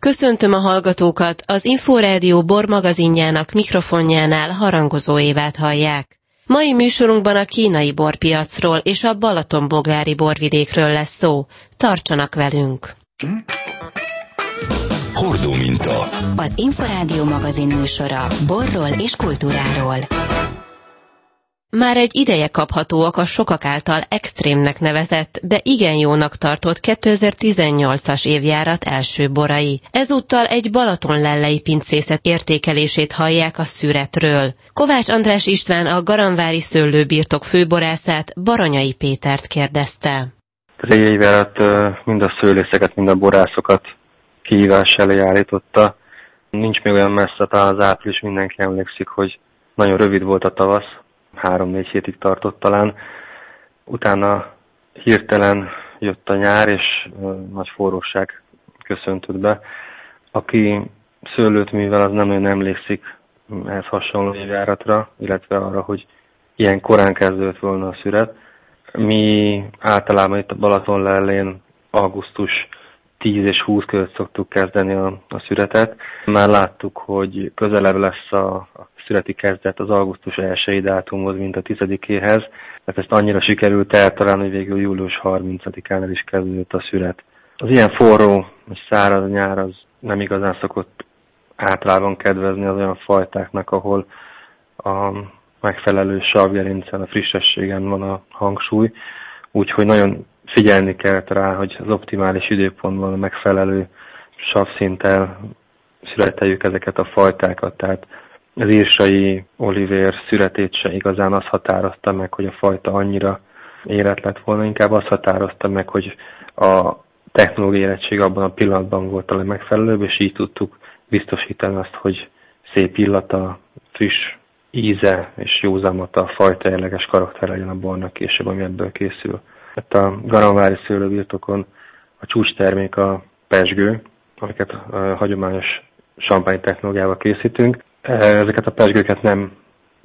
Köszöntöm a hallgatókat, az Inforádió Bor magazinjának mikrofonjánál harangozó évát hallják. Mai műsorunkban a kínai borpiacról és a Balatonboglári borvidékről lesz szó. Tartsanak velünk! Hordó minta. Az Inforádió magazin műsora borról és kultúráról. Már egy ideje kaphatóak a sokak által extrémnek nevezett, de igen jónak tartott 2018-as évjárat első borai. Ezúttal egy Balatonlellei pincészet értékelését hallják a szüretről. Kovács András István a Garamvári szőlőbirtok főborászát Baranyai Pétert kérdezte. Az évjárat mind a szőlészeket, mind a borászokat kihívás elé állította. Nincs még olyan messze, talán az április mindenki emlékszik, hogy nagyon rövid volt a tavasz, három-négy hétig tartott talán. Utána hirtelen jött a nyár, és nagy forróság köszöntött be. Aki szőlőt művel, az nem nagyon emlékszik ehhez hasonló évjáratra, illetve arra, hogy ilyen korán kezdődött volna a szüret. Mi általában itt a Balaton lellén augusztus 10 és 20 között szoktuk kezdeni a, a szüretet. Már láttuk, hogy közelebb lesz a, a születi kezdet az augusztus 1 dátumhoz, mint a 10-éhez, mert ezt annyira sikerült eltalálni, hogy végül július 30-án el is kezdődött a szület. Az ilyen forró és száraz nyár az nem igazán szokott általában kedvezni az olyan fajtáknak, ahol a megfelelő savgerincen, a frissességen van a hangsúly, úgyhogy nagyon figyelni kellett rá, hogy az optimális időpontban a megfelelő savszinttel születeljük ezeket a fajtákat, tehát az írsai Oliver születét se igazán azt határozta meg, hogy a fajta annyira élet lett volna, inkább azt határozta meg, hogy a technológiai érettség abban a pillanatban volt a legmegfelelőbb, és így tudtuk biztosítani azt, hogy szép illata, friss íze és józamata, fajta jelleges karakter legyen a bornak később, ami ebből készül. Hát a Garamvári szőlőbirtokon a csúcstermék a pesgő, amiket hagyományos sampány technológiával készítünk. Ezeket a pesgőket nem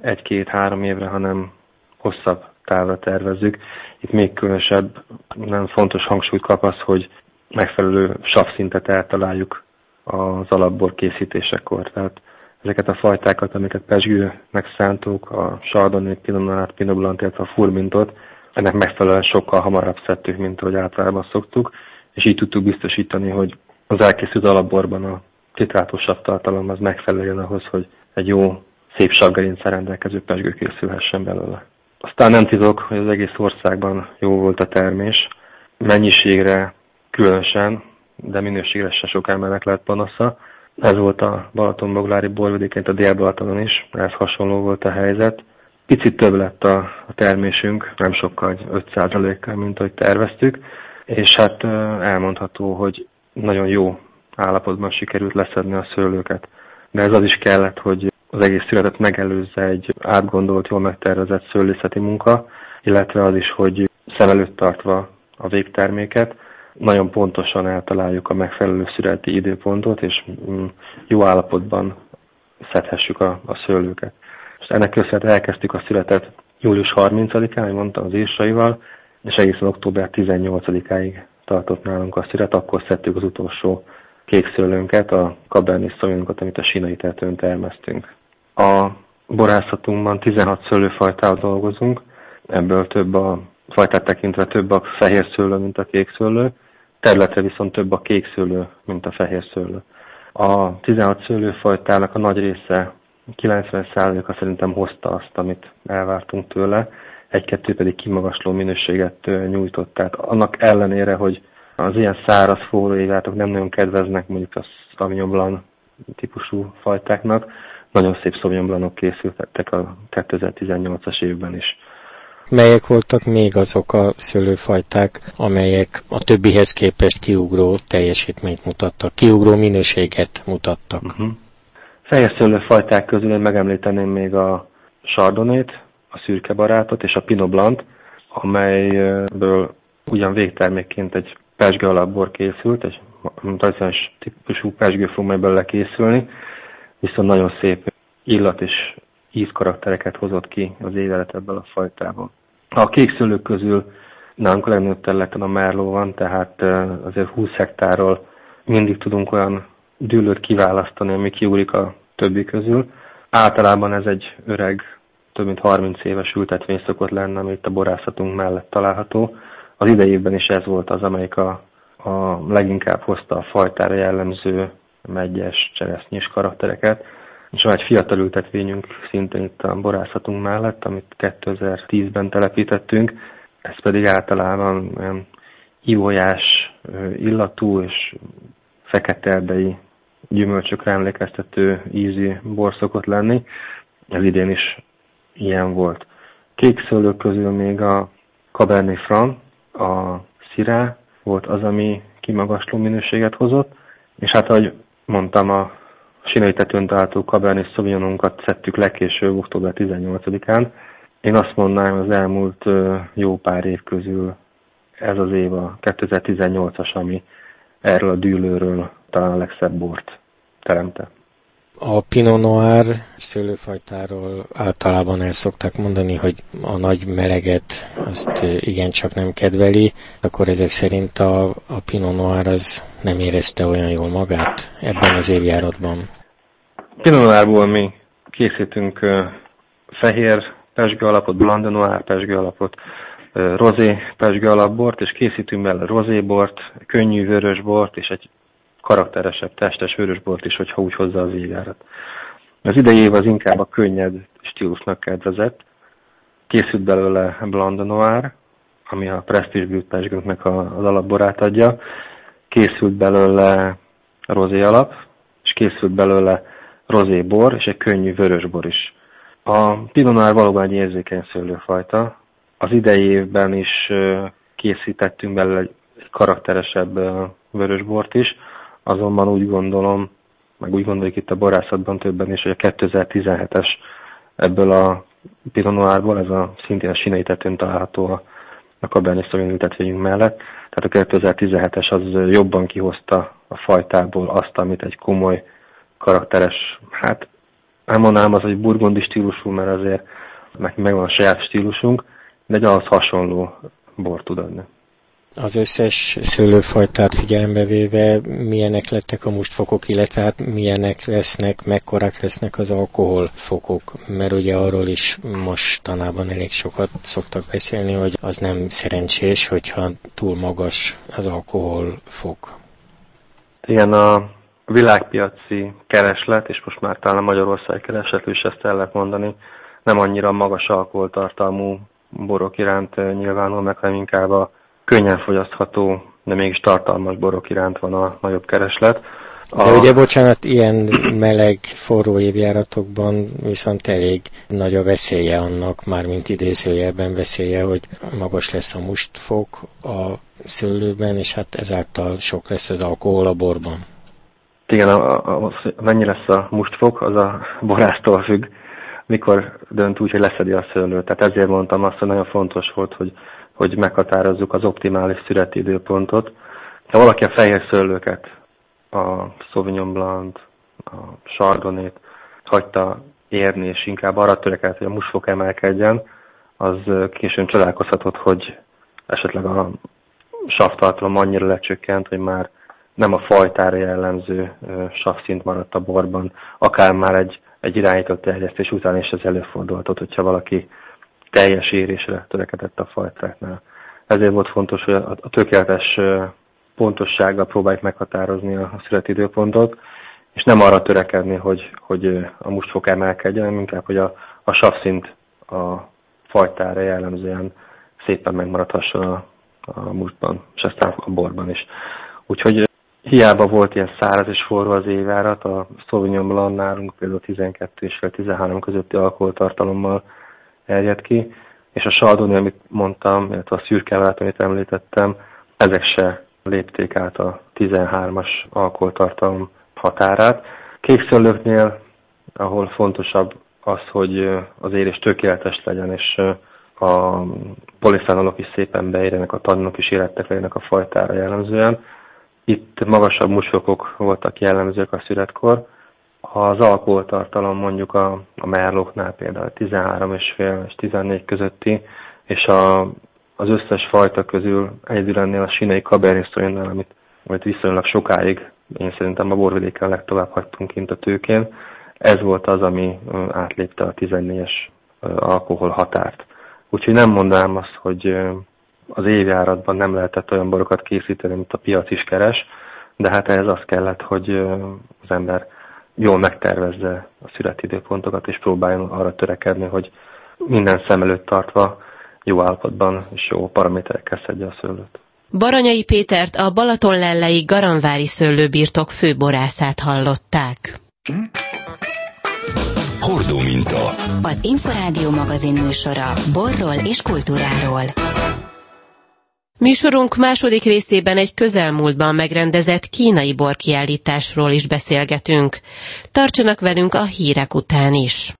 egy-két-három évre, hanem hosszabb távra tervezzük. Itt még különösebb, nem fontos hangsúlyt kap az, hogy megfelelő savszintet eltaláljuk az alapbor készítésekor. Tehát ezeket a fajtákat, amiket pesgőnek szántuk, a Chardonnay, Pinot Noir, Pinot illetve a Furmintot, ennek megfelelően sokkal hamarabb szedtük, mint ahogy általában szoktuk, és így tudtuk biztosítani, hogy az elkészült alapborban a citrátusabb tartalom az megfelelően ahhoz, hogy egy jó, szép savgerincel rendelkező pesgő készülhessen belőle. Aztán nem titok, hogy az egész országban jó volt a termés, mennyiségre különösen, de minőségre se sok embernek lehet panasza. Ez volt a Balatonboglári borvidéként a Dél-Balatonon is, ez hasonló volt a helyzet. Picit több lett a, a termésünk, nem sokkal, 5%-kal, mint ahogy terveztük, és hát elmondható, hogy nagyon jó állapotban sikerült leszedni a szőlőket. De ez az is kellett, hogy az egész születet megelőzze egy átgondolt, jól megtervezett szőlészeti munka, illetve az is, hogy szem előtt tartva a végterméket, nagyon pontosan eltaláljuk a megfelelő születi időpontot, és mm, jó állapotban szedhessük a, a szőlőket. És ennek köszönhetően elkezdtük a születet július 30-án, mondtam az írsaival, és egészen október 18-áig tartott nálunk a szület, akkor szedtük az utolsó kék szőlőnket, a Cabernet Sauvignonot, amit a sínai tetőn termesztünk. A borászatunkban 16 szőlőfajtával dolgozunk, ebből több a fajtát tekintve több a fehér szőlő, mint a kék szőlő, területre viszont több a kék szőlő, mint a fehér szőlő. A 16 szőlőfajtának a nagy része 90%-a szerintem hozta azt, amit elvártunk tőle, egy-kettő pedig kimagasló minőséget nyújtott. Tehát annak ellenére, hogy az ilyen száraz forró évátok nem nagyon kedveznek mondjuk a Sauvignon Blanc típusú fajtáknak, nagyon szép Sauvignon Blancok készültek a 2018-as évben is. Melyek voltak még azok a szőlőfajták, amelyek a többihez képest kiugró teljesítményt mutattak, kiugró minőséget mutattak? Uh-huh. Fehér szőlőfajták közül én megemlíteném még a Chardonnay-t, a szürke barátot és a Pinot Blanc, amelyből ugyan végtermékként egy pesgő alapbor készült, egy tradicionális típusú pesgő fog majd belőle készülni, viszont nagyon szép illat és ízkaraktereket hozott ki az évelet ebből a fajtából. A kék szőlők közül nálunk a legnagyobb területen a Merló van, tehát azért 20 hektárról mindig tudunk olyan dűlőt kiválasztani, ami kiúrik a többi közül. Általában ez egy öreg, több mint 30 éves ültetvény szokott lenni, ami itt a borászatunk mellett található. Az idejében is ez volt az, amelyik a, a leginkább hozta a fajtára jellemző megyes, cseresznyés karaktereket. És van egy fiatal ültetvényünk szintén itt a borászatunk mellett, amit 2010-ben telepítettünk, ez pedig általában ivójás illatú és fekete erdei gyümölcsökre emlékeztető ízi bor szokott lenni. Ez idén is ilyen volt. Kék szőlők közül még a Cabernet Franc, a Syrah volt az, ami kimagasló minőséget hozott, és hát ahogy mondtam, a sinai tetőn található Cabernet Sauvignonunkat szedtük legkésőbb október 18-án. Én azt mondanám, az elmúlt jó pár év közül ez az év a 2018-as, ami erről a dűlőről talán a legszebb bort teremte. A Pinot Noir szőlőfajtáról általában el szokták mondani, hogy a nagy meleget azt igencsak nem kedveli, akkor ezek szerint a, a Pinot Noir az nem érezte olyan jól magát ebben az évjáratban. Pinot Noirból mi készítünk fehér pesgő alapot, Blanc Noir pesgő alapot, rozé pesgő alapbort, és készítünk bele rozébort, könnyű vörös bort, és egy karakteresebb, testes vörösbort is, hogyha úgy hozza az égárat. Az idei év az inkább a könnyed stílusnak kedvezett. Készült belőle Blanc Noir, ami a Prestige Bűtpesgőnknek az alapborát adja. Készült belőle rozé alap, és készült belőle rozé bor, és egy könnyű vörösbor is. A Pinot Noir valóban egy érzékeny szőlőfajta. Az idei évben is készítettünk belőle egy karakteresebb vörösbort is, azonban úgy gondolom, meg úgy gondoljuk itt a borászatban többen is, hogy a 2017-es ebből a Pinot ez a szintén a sinai tetőn található a, a Cabernet Sauvignon ültetvényünk mellett. Tehát a 2017-es az jobban kihozta a fajtából azt, amit egy komoly, karakteres, hát nem mondanám az, hogy burgondi stílusú, mert azért megvan a saját stílusunk, de egy ahhoz hasonló bor tud adni az összes szőlőfajtát figyelembe véve milyenek lettek a mustfokok, illetve hát milyenek lesznek, mekkorák lesznek az alkoholfokok, mert ugye arról is mostanában elég sokat szoktak beszélni, hogy az nem szerencsés, hogyha túl magas az alkoholfok. Igen, a világpiaci kereslet, és most már talán Magyarország kereslet is ezt el lehet mondani, nem annyira magas alkoholtartalmú borok iránt nyilvánul meg, hanem inkább a könnyen fogyasztható, de mégis tartalmas borok iránt van a nagyobb kereslet. A... De ugye, bocsánat, ilyen meleg, forró évjáratokban viszont elég nagy a veszélye annak, mármint idézőjelben veszélye, hogy magas lesz a mustfok a szőlőben, és hát ezáltal sok lesz az alkohol a borban. Igen, a, a, a, mennyi lesz a mustfok, az a borásztól függ, mikor dönt úgy, hogy leszedi a szőlőt. Tehát ezért mondtam azt, hogy nagyon fontos volt, hogy hogy meghatározzuk az optimális szüreti időpontot. Ha valaki a fehér szőlőket, a Sauvignon Blanc, a Chardonnay-t hagyta érni, és inkább arra törekedett, hogy a musfok emelkedjen, az későn csodálkozhatott, hogy esetleg a savtartalom annyira lecsökkent, hogy már nem a fajtára jellemző savszint maradt a borban, akár már egy, egy irányított terjesztés után is ez előfordulhatott, hogyha valaki teljes érésre törekedett a fajtáknál. Ezért volt fontos, hogy a tökéletes pontossággal próbáljuk meghatározni a születidőpontot, és nem arra törekedni, hogy, hogy a mustfok emelkedjen, hanem inkább, hogy a, a savszint a fajtára jellemzően szépen megmaradhasson a, a mustban, és aztán a borban is. Úgyhogy hiába volt ilyen száraz és forró az évárat, a Sauvignon Blanc nálunk például 12 és 13 közötti alkoholtartalommal terjed ki, és a saldoni, amit mondtam, illetve a szürkelát, amit említettem, ezek se lépték át a 13-as alkoholtartalom határát. Kékszöllőknél, ahol fontosabb az, hogy az érés tökéletes legyen, és a poliszánolok is szépen beérjenek, a tanulók is érettek legyenek a fajtára jellemzően. Itt magasabb musokok voltak jellemzők a születkor, az alkoholtartalom mondjuk a, a merlóknál például 13,5 és 14 közötti, és a, az összes fajta közül egyedül ennél a sinei Cabernet Sauvignonnál, amit, amit viszonylag sokáig én szerintem a borvidéken legtovább hagytunk kint a tőkén. Ez volt az, ami átlépte a 14-es alkohol határt. Úgyhogy nem mondanám azt, hogy az évjáratban nem lehetett olyan borokat készíteni, mint a piac is keres, de hát ehhez az kellett, hogy az ember jól megtervezze a születidőpontokat, és próbáljon arra törekedni, hogy minden szem előtt tartva jó állapotban és jó paraméterekkel szedje a szőlőt. Baranyai Pétert a Balatonlellei Garamvári szőlőbirtok főborászát hallották. Hordó minta. Az Inforádió magazin műsora borról és kultúráról. Műsorunk második részében egy közelmúltban megrendezett kínai borkiállításról is beszélgetünk. Tartsanak velünk a hírek után is.